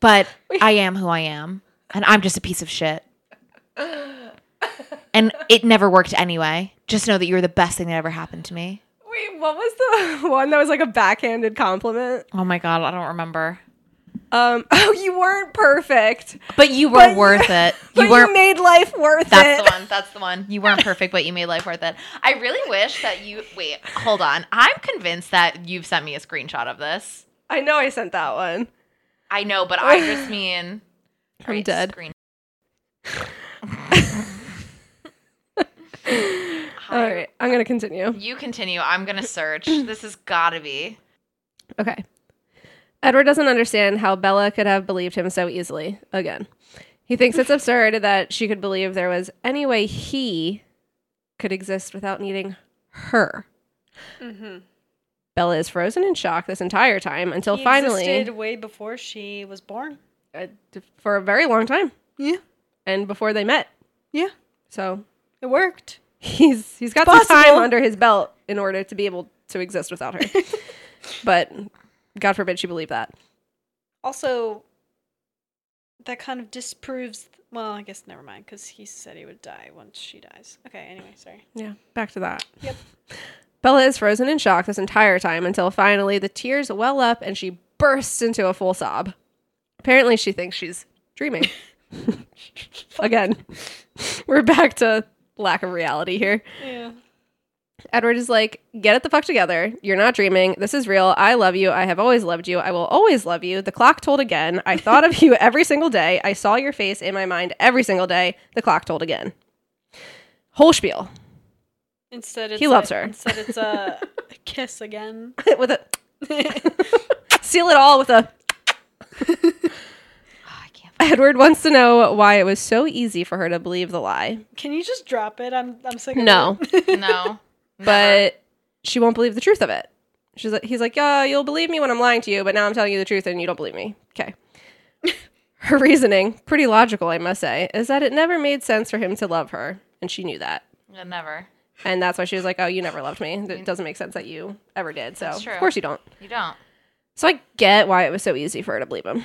But I am who I am. And I'm just a piece of shit. And it never worked anyway. Just know that you were the best thing that ever happened to me. Wait, what was the one that was like a backhanded compliment? Oh my god, I don't remember. Um, oh, you weren't perfect, But you were But- worth it. You you, weren't made life worth That's it. the one. That's the one. You weren't perfect, but you made life worth it. I really wish that you wait, hold on. I'm convinced that you've sent me a screenshot of this. I know I sent that one. I know, but I just mean I'm dead. Screen. All right, I'm gonna continue. You continue. I'm gonna search. this has got to be. Okay. Edward doesn't understand how Bella could have believed him so easily. Again, he thinks it's absurd that she could believe there was any way he could exist without needing her. Mm-hmm. Bella is frozen in shock this entire time until He finally, existed way before she was born. uh, for a very long time, Yeah, and before they met. yeah, So it worked. he's he's got some time under his belt in order to be able to exist without her. but God forbid she believe that. Also, that kind of disproves. Well, I guess never mind, because he said he would die once she dies. Okay, anyway, sorry. Yeah, back to that. Yep. Bella is frozen in shock this entire time until finally the tears well up and she bursts into a full sob. Apparently, she thinks she's dreaming. Again, we're back to lack of reality here. Yeah. Edward is like, get it the fuck together. You're not dreaming. This is real. I love you. I have always loved you. I will always love you. The clock told again. I thought of you every single day. I saw your face in my mind every single day. The clock told again. Whole spiel. Instead, it's He loves a- her. Instead, it's a kiss again. with a seal it all with a ah, I can't. Edward wants to know why it was so easy for her to believe the lie. Can you just drop it? I'm I'm sick. Of No. it. No. But uh-huh. she won't believe the truth of it. She's like he's like, "Yeah, you'll believe me when I'm lying to you, but now I'm telling you the truth and you don't believe me." Okay. her reasoning, pretty logical, I must say, is that it never made sense for him to love her, and she knew that. Yeah, Never. And that's why she was like, "Oh, you never loved me. It doesn't make sense that you ever did." So, That's true. of course you don't. You don't. So I get why it was so easy for her to believe him.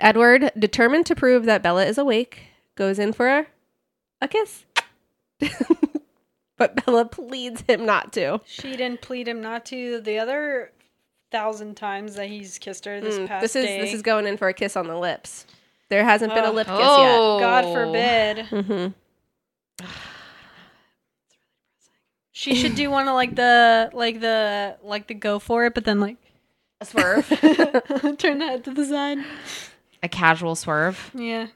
Edward, determined to prove that Bella is awake, goes in for a, a kiss. but Bella pleads him not to. She didn't plead him not to. The other thousand times that he's kissed her this Mm, past this is day. this is going in for a kiss on the lips. There hasn't been a lip kiss Oh. God forbid. yet. hmm She should do one of like the like the like the go for it, but then like A swerve. turn the head to the side. a casual swerve. Yeah.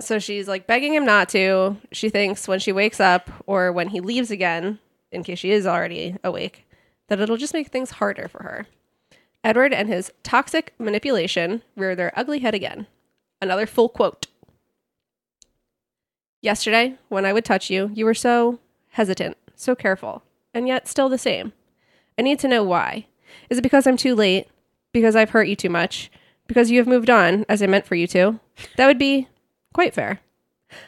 So she's like begging him not to. She thinks when she wakes up or when he leaves again, in case she is already awake, that it'll just make things harder for her. Edward and his toxic manipulation rear their ugly head again. Another full quote. Yesterday, when I would touch you, you were so hesitant, so careful, and yet still the same. I need to know why. Is it because I'm too late? Because I've hurt you too much? Because you have moved on, as I meant for you to? That would be quite fair.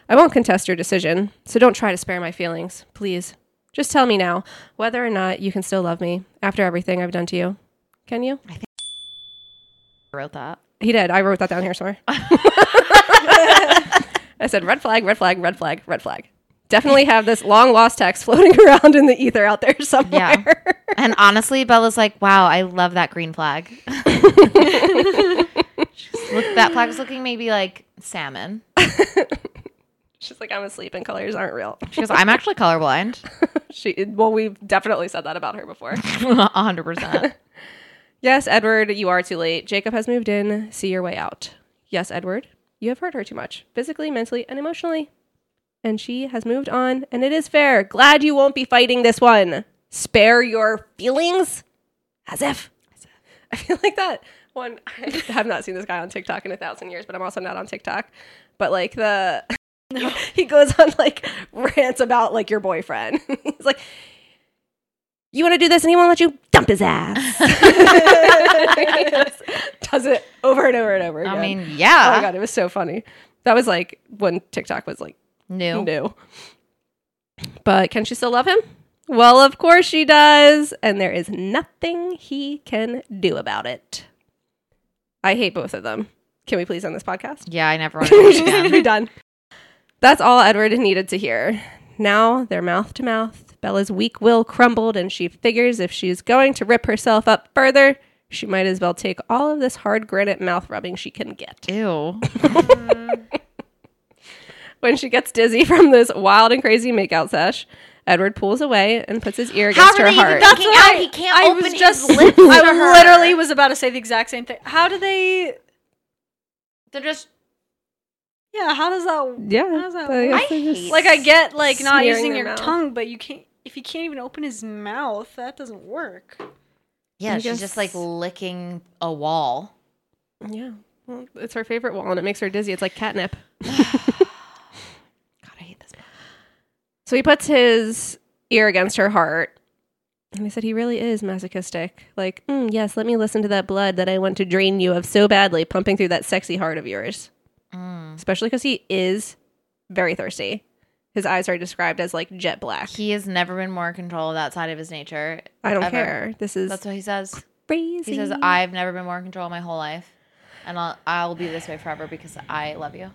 I won't contest your decision, so don't try to spare my feelings, please. Just tell me now whether or not you can still love me after everything I've done to you. Can you? I wrote that. He did. I wrote that down here somewhere. I said red flag, red flag, red flag, red flag. Definitely have this long lost text floating around in the ether out there somewhere. Yeah. And honestly, Bella's like, wow, I love that green flag. Look, that flag's looking maybe like salmon. She's like, I'm asleep and colors aren't real. She goes, I'm actually colorblind. She well, we've definitely said that about her before. 100%. yes, Edward, you are too late. Jacob has moved in. See your way out. Yes, Edward, you have hurt her too much, physically, mentally, and emotionally. And she has moved on, and it is fair. Glad you won't be fighting this one. Spare your feelings? As if. I feel like that one. I have not seen this guy on TikTok in a thousand years, but I'm also not on TikTok. But like the. he goes on like rants about like your boyfriend. He's like, you want to do this and he won't let you dump his ass. does it over and over and over again. I mean, yeah. oh my god, it was so funny. That was like when TikTok was like New. new. But can she still love him? Well, of course she does, and there is nothing he can do about it. I hate both of them. Can we please end this podcast? Yeah, I never want to do we it just need to be done. That's all Edward needed to hear. Now they're mouth to mouth. Bella's weak will crumbled, and she figures if she's going to rip herself up further, she might as well take all of this hard granite mouth rubbing she can get. Ew. When she gets dizzy from this wild and crazy makeout sesh, Edward pulls away and puts his ear How against are her they heart. even making out? He can't I open was his just lips to I literally was about to say the exact same thing. How do they? They're just. Yeah, how does that? yeah, How does that I work? guess I hate Like I get like not using your mouth. tongue, but you can't. If you can't even open his mouth, that doesn't work. Yeah, I she's just like licking a wall. yeah, well, it's her favorite wall, and it makes her dizzy. It's like catnip. God, I hate this. So he puts his ear against her heart. And I said, he really is masochistic. Like, mm, yes, let me listen to that blood that I want to drain you of so badly, pumping through that sexy heart of yours. Mm. Especially because he is very thirsty. His eyes are described as like jet black. He has never been more in control of that side of his nature. I don't ever. care. This is That's what he says. crazy. He says, "I've never been more in control my whole life, and I'll I'll be this way forever because I love you."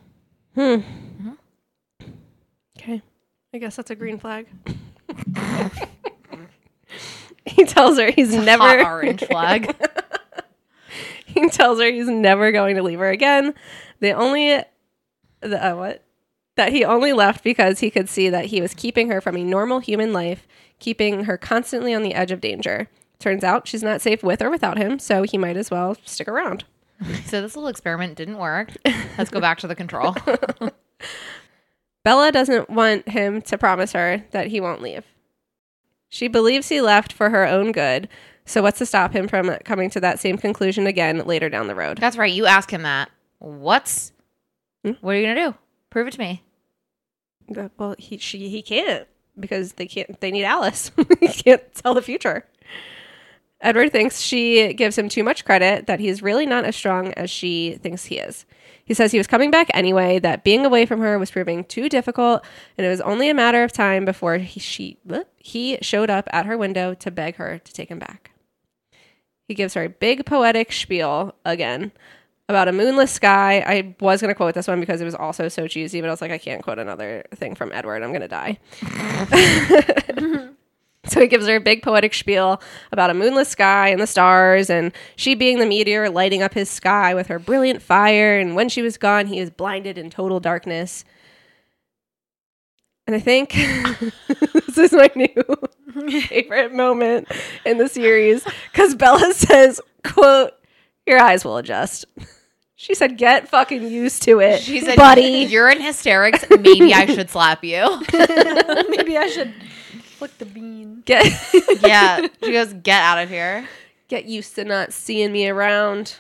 Hmm. Okay. I guess that's a green flag. he tells her he's It's never orange flag. he tells her he's never going to leave her again. The only the uh, what? That he only left because he could see that he was keeping her from a normal human life, keeping her constantly on the edge of danger. Turns out she's not safe with or without him, so he might as well stick around. so this little experiment didn't work. Let's go back to the control. Bella doesn't want him to promise her that he won't leave. She believes he left for her own good, so what's to stop him from coming to that same conclusion again later down the road? That's right. You ask him that. What's Hmm? what are you gonna do? Prove it to me. Well, he she he can't because they can't. They need Alice. he can't tell the future. Edward thinks she gives him too much credit. That he's really not as strong as she thinks he is. He says he was coming back anyway. That being away from her was proving too difficult, and it was only a matter of time before he she he showed up at her window to beg her to take him back. He gives her a big poetic spiel again about a moonless sky. I was going to quote this one because it was also so cheesy, but I was like, I can't quote another thing from Edward. I'm going to die. so he gives her a big poetic spiel about a moonless sky and the stars, and she being the meteor lighting up his sky with her brilliant fire. And when she was gone, he was blinded in total darkness. And I think this is my new favorite moment in the series because Bella says, quote, your eyes will adjust. She said, get fucking used to it, She said, buddy. you're in hysterics. Maybe I should slap you." Maybe I should flick the bean. Get, yeah. She goes, "Get out of here." get used to not seeing me around.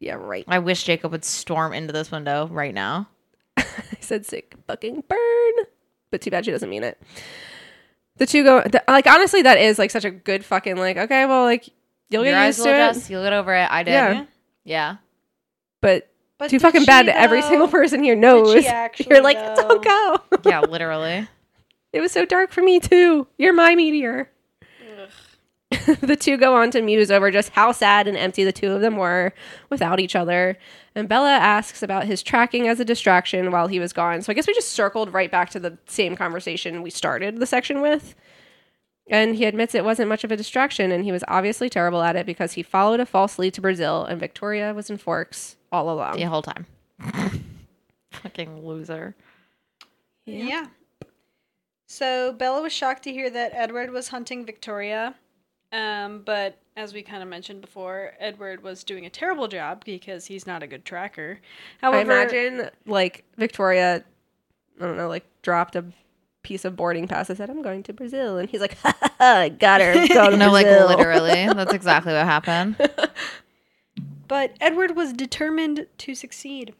Yeah, right. I wish Jacob would storm into this window right now. I said, sick fucking burn. but too bad she doesn't mean it. The two go th- like honestly, that is like such a good fucking like. Okay, well, like you'll Your get eyes used to it, adjust. You'll get over it. I did. Yeah. Yeah. but But too fucking bad. she, Every single person here knows. actually, You're like, though? don't go. Yeah, literally. It was so dark for me too. You're my meteor. the two go on to muse over just how sad and empty the two of them were without each other. And Bella asks about his tracking as a distraction while he was gone. So I guess we just circled right back to the same conversation we started the section with. And he admits it wasn't much of a distraction, and he was obviously terrible at it because he followed a false lead to Brazil, and Victoria was in Forks all along. The whole time. Fucking loser. Yeah. So Bella was shocked to hear that Edward was hunting Victoria. Um, but as we kind of mentioned before, Edward was doing a terrible job because he's not a good tracker. However, I imagine like Victoria, I don't know, like dropped a piece of boarding pass that said, "I'm going to Brazil," and he's like, "Ha ha, ha I got her. Go to No, like Brazil." literally. That's exactly what happened. But Edward was determined to succeed.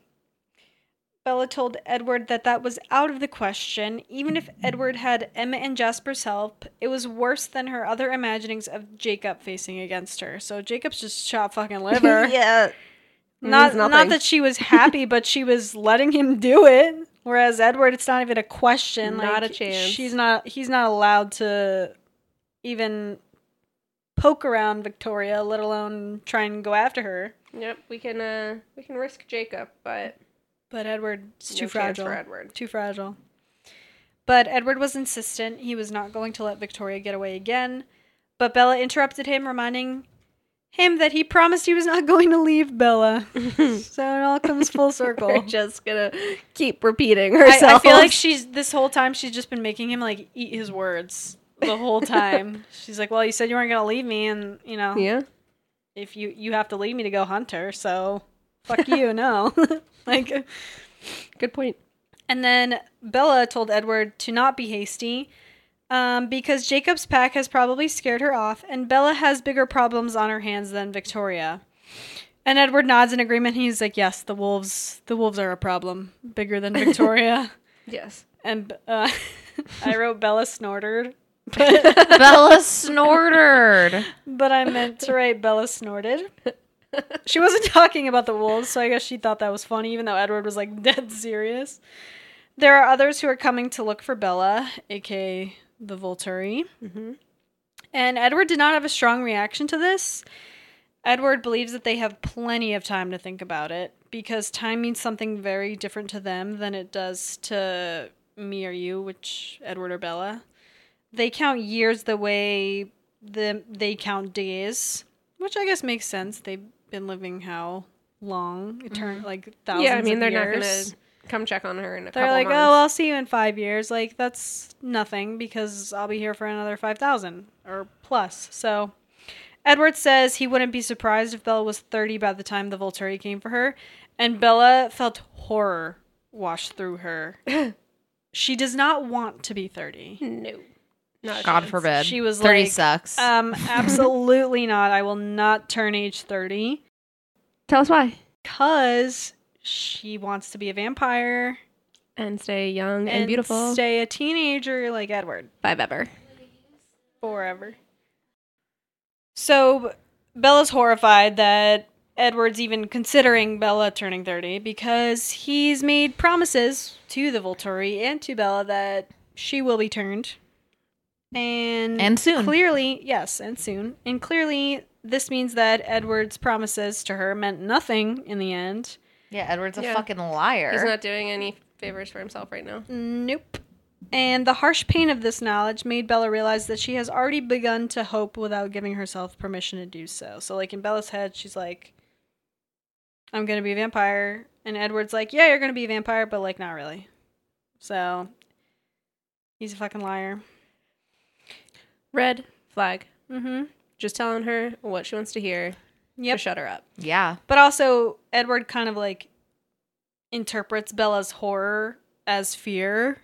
Bella told Edward that that was out of the question. Even if Edward had Emmett and Jasper's help, it was worse than her other imaginings of Jacob facing against her. So Jacob's just shot fucking liver. yeah. Not not that she was happy, but she was letting him do it. Whereas Edward, it's not even a question. Not like, a chance. She's not. He's not allowed to even poke around Victoria, let alone try and go after her. Yep, we can uh we can risk Jacob, but But Edward's too chance fragile. Edward. Too fragile. But Edward was insistent. He was not going to let Victoria get away again. But Bella interrupted him, reminding him that he promised he was not going to leave Bella. so it all comes full circle. we're just gonna keep repeating I, herself. I feel like she's this whole time she's just been making him like eat his words the whole time. she's like, "Well, you said you weren't gonna leave me, and you know, yeah. if you you have to leave me to go hunt her, so fuck you, no." like, Good point. and then Bella told Edward to not be hasty. Um, because Jacob's pack has probably scared her off, and Bella has bigger problems on her hands than Victoria. And Edward nods in agreement. He's like, "Yes, the wolves. The wolves are a problem, bigger than Victoria." Yes. and uh, I wrote Bella snorted, Bella snorted. but I meant to write Bella snorted. She wasn't talking about the wolves, so I guess she thought that was funny, even though Edward was like dead serious. There are others who are coming to look for Bella, aka the Volturi. Mm-hmm. And Edward did not have a strong reaction to this. Edward believes that they have plenty of time to think about it because time means something very different to them than it does to me or you, which Edward or Bella. They count years the way the they count days, which I guess makes sense. They've been living how long? Etern- mm-hmm. like thousands. yeah, I mean they're not gonna come check on her in a They're couple like, oh, months. oh, I'll see you in five years. Like that's nothing because I'll be here for another five thousand or plus. So, Edward says he wouldn't be surprised if Bella was thirty by the time the Volturi came for her, and Bella felt horror wash through her. she does not want to be thirty. no. Not God chance. forbid. She was 30 like, sucks. Um, absolutely not. I will not turn age thirty Tell us why. because she wants to be a vampire And stay young and, beautiful. Stay a teenager like Edward. Five ever. forever. So Bella's horrified that Edward's even considering Bella turning 30 because he's made promises to the Volturi and to Bella that she will be turned. And And soon. Clearly, yes, and soon. And clearly this means that Edward's promises to her meant nothing in the end. yeah, Edward's a Yeah. fucking liar. He's not doing any favors for himself right now. Nope. And the harsh pain of this knowledge made Bella realize that she has already begun to hope without giving herself permission to do so. So, like in Bella's head, she's like, I'm going to be a vampire. And Edward's like, Yeah, you're going to be a vampire, but like, not really. So, he's a fucking liar. Red flag. Mm hmm. Just telling her what she wants to hear Yep. to shut her up. yeah. But also, Edward kind of like interprets Bella's horror as fear,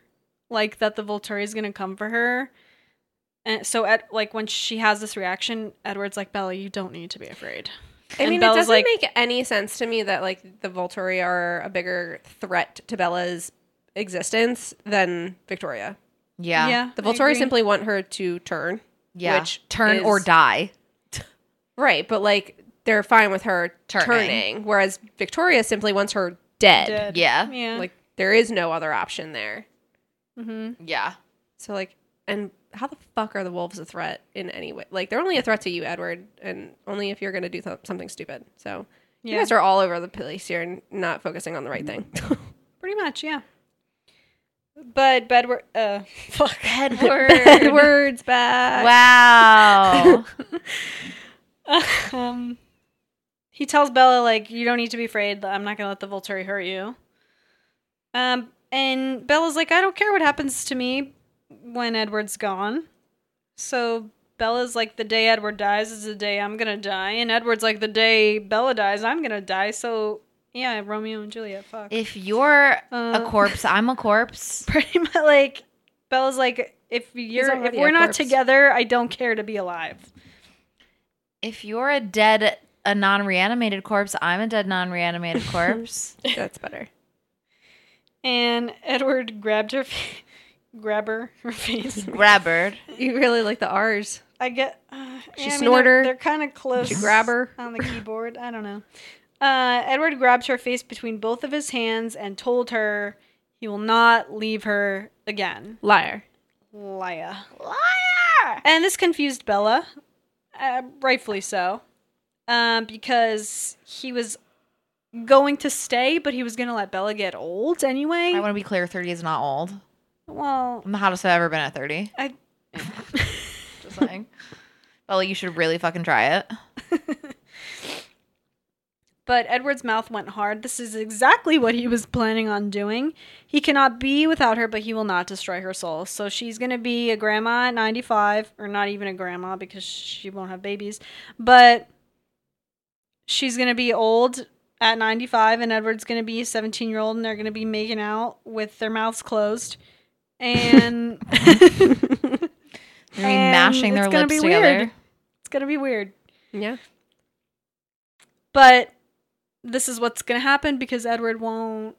like that the Volturi is going to come for her. And so, at like when she has this reaction, Edward's like, "Bella, you don't need to be afraid." I And mean, Bella's it doesn't like- make any sense to me that like the Volturi are a bigger threat to Bella's existence than Victoria. Yeah. Yeah. The Volturi simply want her to turn. Yeah. Which Turn or die. Right, but like they're fine with her Turning. turning, whereas Victoria simply wants her dead. Dead. Yeah. Yeah. Like there is no other option there. mm-hmm. Yeah. So like, and how the fuck are the wolves a threat in any way? Like they're only a threat to you, Edward, and only if you're going to do th- something stupid. So you guys are all over the place here and not focusing on the right thing. Pretty much, yeah. But Bedward, uh, fuck. Edward. Edward's back. Wow. um, he tells Bella like, "You don't need to be afraid. I'm not gonna let the Volturi hurt you." Um, and Bella's like, "I don't care what happens to me when Edward's gone." So Bella's like, "The day Edward dies is the day I'm gonna die," and Edward's like, "The day Bella dies, I'm gonna die." So yeah, Romeo and Juliet. Fuck. if you're a Uh, corpse, I'm a corpse. Pretty much like Bella's like, "If you're if we're not together, I don't care to be alive." If you're a dead, a non-reanimated corpse, I'm a dead, non-reanimated corpse. That's better. And Edward grabbed her, fa- grab her, her face. Grabbard. You really like the R's. I get. Uh, She yeah, I mean, they're, her. They're kind of close. She grab her. on the keyboard. I don't know. Uh, Edward grabbed her face between both of his hands and told her he will not leave her again. Liar. Liar. Liar. And this confused Bella, uh, rightfully so, um, because he was going to stay, but he was going to let Bella get old anyway. I want to be clear. Thirty is not old. well, I'm the hottest I've ever been at thirty. I. Just saying. Bella, you should really fucking try it. But Edward's mouth went hard. This is exactly what he was planning on doing. He cannot be without her, but he will not destroy her soul. So she's going to be a grandma at 95, or not even a grandma because she won't have babies. But she's going to be old at 95, and Edward's going to be a 17 year old, and they're going to be making out with their mouths closed. And They're gonna And mashing their it's gonna lips be together. weird. it's going to be weird. Yeah. But this is what's going to happen because Edward won't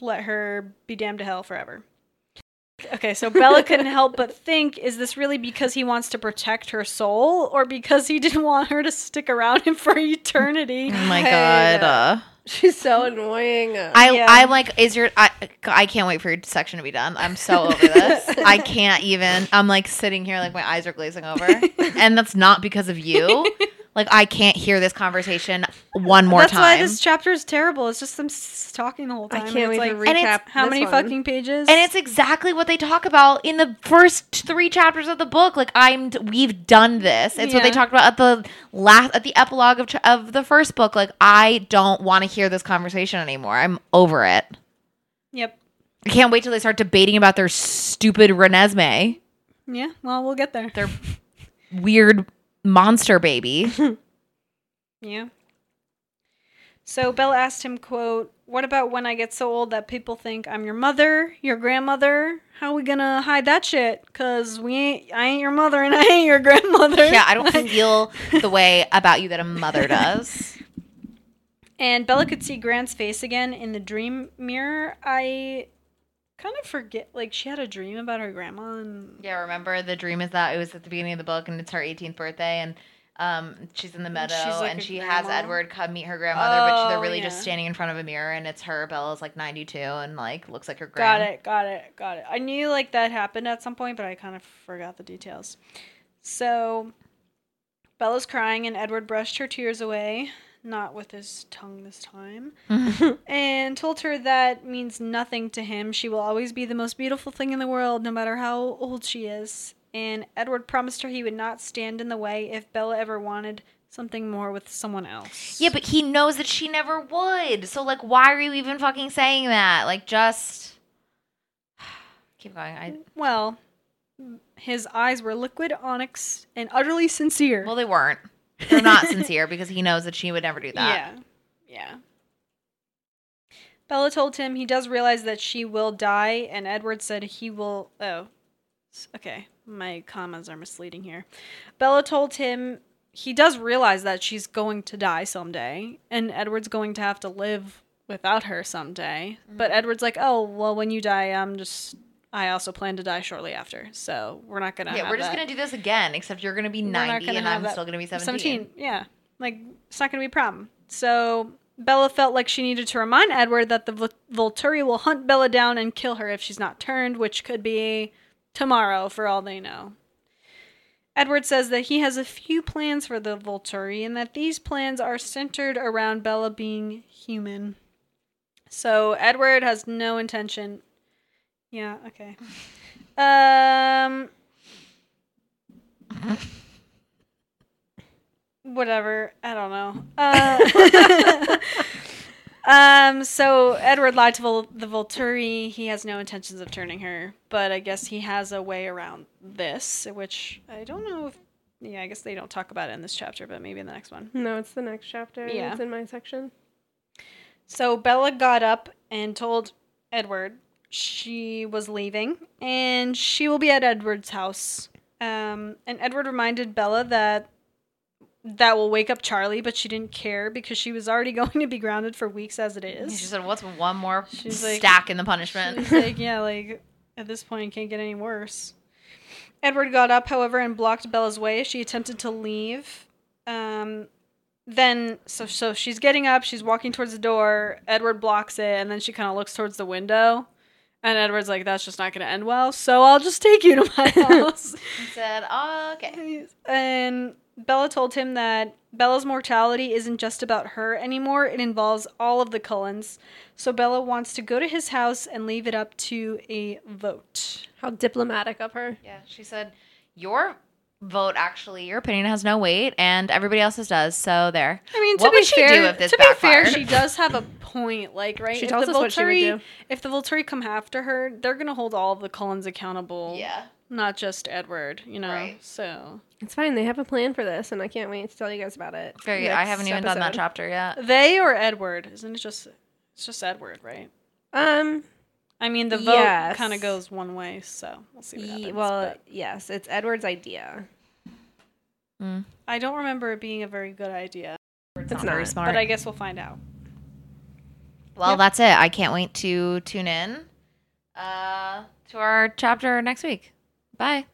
let her be damned to hell forever. Okay, so Bella couldn't help but think is this really because he wants to protect her soul or because he didn't want her to stick around him for eternity? Oh my god. know. Uh, She's so annoying. Uh, I Yeah. I'm like, is your I I can't wait for your section to be done. I'm so over this. I can't even. I'm like sitting here like my eyes are glazing over, and that's not because of you. Like I can't hear this conversation one more That's time. That's why this chapter is terrible. It's just them s- talking the whole time. I can't It's wait to like, And it's- recap. how this many one. fucking pages? and it's exactly what they talk about in the first three chapters of the book. Like I'm, we've done this. It's what they talked about at the last, at the epilogue of ch- of the first book. Like I don't want to hear this conversation anymore. I'm over it. Yep. I can't wait till they start debating about their stupid Renesmee, Yeah, well, we'll get there. their weird monster baby. Yeah. So Bella asked him, quote, What about when I get so old that people think I'm your mother, your grandmother? How are we gonna hide that shit? Cause we ain't I ain't your mother and I ain't your grandmother. yeah, I don't feel the way about you that a mother does. And Bella could see Gran's face again in the dream mirror. I kind of forget like she had a dream about her grandma and Yeah, remember the dream is that it was at the beginning of the book and it's her 18th birthday and um, she's in the meadow she's like and she has. Edward come meet her grandmother, but they're Oh, really yeah. just standing in front of a mirror and it's her. Bella's like 92 and like looks like her grandma. Got it, got it, got it. I knew like that happened at some point, but I kind of forgot the details. So Bella's crying, and Edward brushed her tears away, not with his tongue this time, mm-hmm. and told her that means nothing to him. She will always be the most beautiful thing in the world, no matter how old she is. And Edward promised her he would not stand in the way if Bella ever wanted something more with someone else. Yeah, but he knows that she never would. So like, why are you even fucking saying that? Like, just keep going. I Well, his eyes were liquid onyx and utterly sincere. well, they weren't. They're not sincere because he knows that she would never do that. Yeah. Yeah. Bella told him he does realize that she will die, and Edward said he will. Oh. Okay. My commas are misleading here. Bella told him he does realize that she's going to die someday, and Edward's going to have to live without her someday. But mm-hmm. Edward's like, oh, well, when you die, I'm just. I also plan to die shortly after, so we're not gonna. Yeah, we're just that. gonna do this again, except you're gonna be We're 90 gonna and I'm still gonna be 17. 17, yeah. Like, it's not gonna be a problem. So Bella felt like she needed to remind Edward that the Vol- Volturi will hunt Bella down and kill her if she's not turned, which could be tomorrow for all they know. Edward says that he has a few plans for the Volturi and that these plans are centered around Bella being human. So Edward has no intention. Yeah, okay. Um whatever. I don't know. Uh, um. So Edward lied to Vol- the Volturi. He has no intentions of turning her, but I guess he has a way around this, which I don't know if. Yeah, I guess they don't talk about it in this chapter, but maybe in the next one. No, it's the next chapter. Yeah. It's in my section. So Bella got up and told Edward she was leaving and she will be at Edward's house. Um, and Edward reminded Bella that that will wake up Charlie, but she didn't care because she was already going to be grounded for weeks as it is. She said, "What's one more She's like- stack in the punishment?" She's like, yeah, like at this point, it can't get any worse. Edward got up, however, and blocked Bella's way as she attempted to leave. Um, then, so so she's getting up, she's walking towards the door. Edward blocks it, and then she kind of looks towards the window. And Edward's like, "That's just not going to end well. So I'll just take you to my house." He said, oh, "Okay." and Bella told him that Bella's mortality isn't just about her anymore, it involves all of the Cullens. So Bella wants to go to his house and leave it up to a vote. How diplomatic of her. Yeah, she said, "Your vote, actually, your opinion has no weight, and everybody else's does. So there." I mean, to what be would she fair, do if this to be fair, she does have a point. Like, right? She if tells the us what she would Volturi- do. If the Volturi come after her, they're gonna hold all of the Cullens accountable. Yeah. not just Edward. You know. Right. So It's fine. They have a plan for this, and I can't wait to tell you guys about it. Very good. I haven't even done that chapter yet. they or Edward? Isn't it just? It's just Edward, right? Um. I mean, the vote Yes. kind of goes one way, so we'll see what ye- happens. well, but- yes, it's Edward's idea. I don't remember it being a very good idea, It's not not. very smart. but I guess we'll find out. Well, that's it. I can't wait to tune in uh, to our chapter next week. Bye.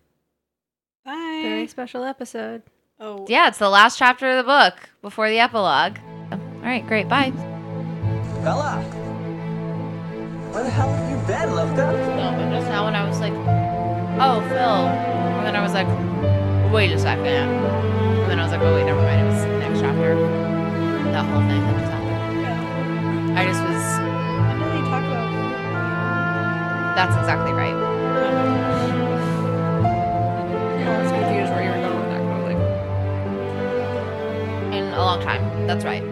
Bye. Very special episode. oh, Yeah, it's the last chapter of the book before the epilogue. All right, great. Bye. Bella! Where the hell have you been, Lifka? No, but just now when I was like, oh, Phil. And then I was like, wait a second. And then I was like, oh, wait, never mind. It was the next chapter. That whole thing that just happened. I just was, When did they talk about? that's exactly right. I was confused where you were going with that. 'cause I was like, In a long time. That's right.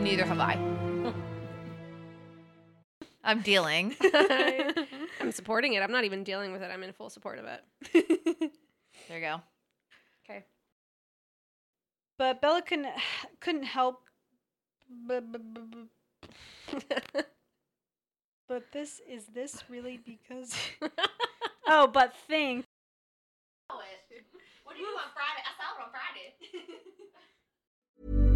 Neither have I. I'm dealing. I'm supporting it. I'm not even dealing with it. I'm in full support of it. There you go. Okay. But Bella couldn't couldn't help. But, this is this really because? oh, but think. What do you do on Friday? I saw it on Friday.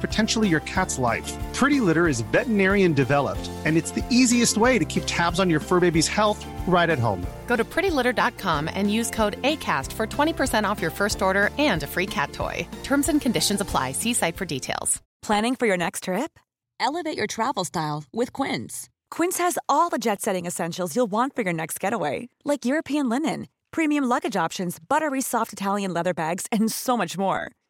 potentially your cat's life. Pretty Litter is veterinarian developed, and it's the easiest way to keep tabs on your fur baby's health right at home. Go to prettylitter.com and use code ACAST for 20% off your first order and a free cat toy. Terms and conditions apply. See site for details. Planning for your next trip? Elevate your travel style with Quince. Quince has all the jet setting essentials you'll want for your next getaway, like European linen, premium luggage options, buttery soft Italian leather bags, and so much more.